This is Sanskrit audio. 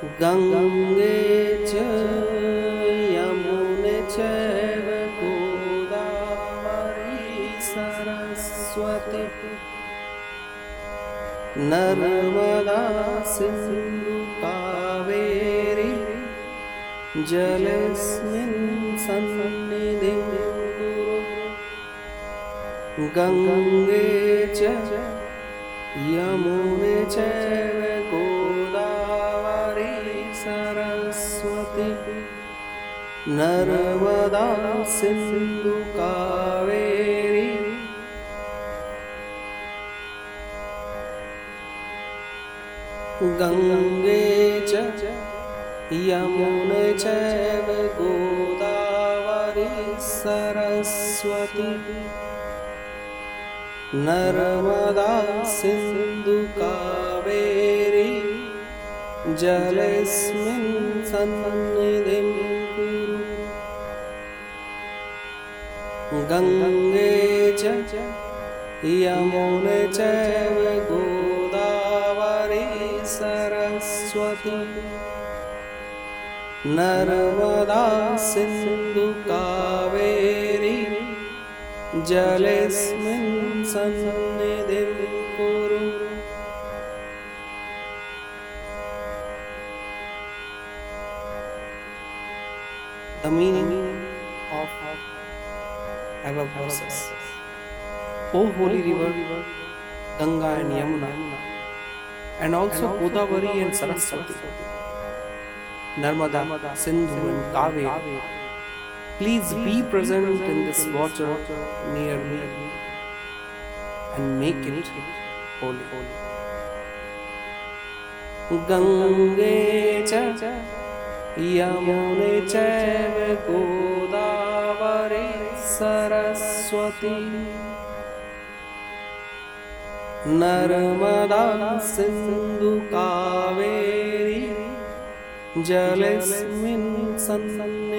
गङ्गे च यमुने चैव गोदावरी सरस्वती। नर्मदा सिन्धु कावेरी जलेऽस्मिन् सन्निधिं। गङ्गे च यमुने चैव कावेरी। गङ्गे च यमुने चैव गोदावरी सरस्वती। नर्मदा सिन्धु कावेरी जलेऽस्मिन् सन्निधिं कुरु गङ्गे च यमुने चैव गोदावरी सरस्वती नर्मदा सिन्धु कावेरी जलेऽस्मिन् सन्निधिं कुरु The meaning of above verses. O holy river, Ganga and Yamuna, and also Godavari and Saraswati, Narmada, Sindhu and Kaveri, please be present in this water near me and make it holy. Gange cha यमुने चैव गोदावरी सरस्वती। नर्मदा सिन्धु कावेरी जलेऽस्मिन् सन्निधिं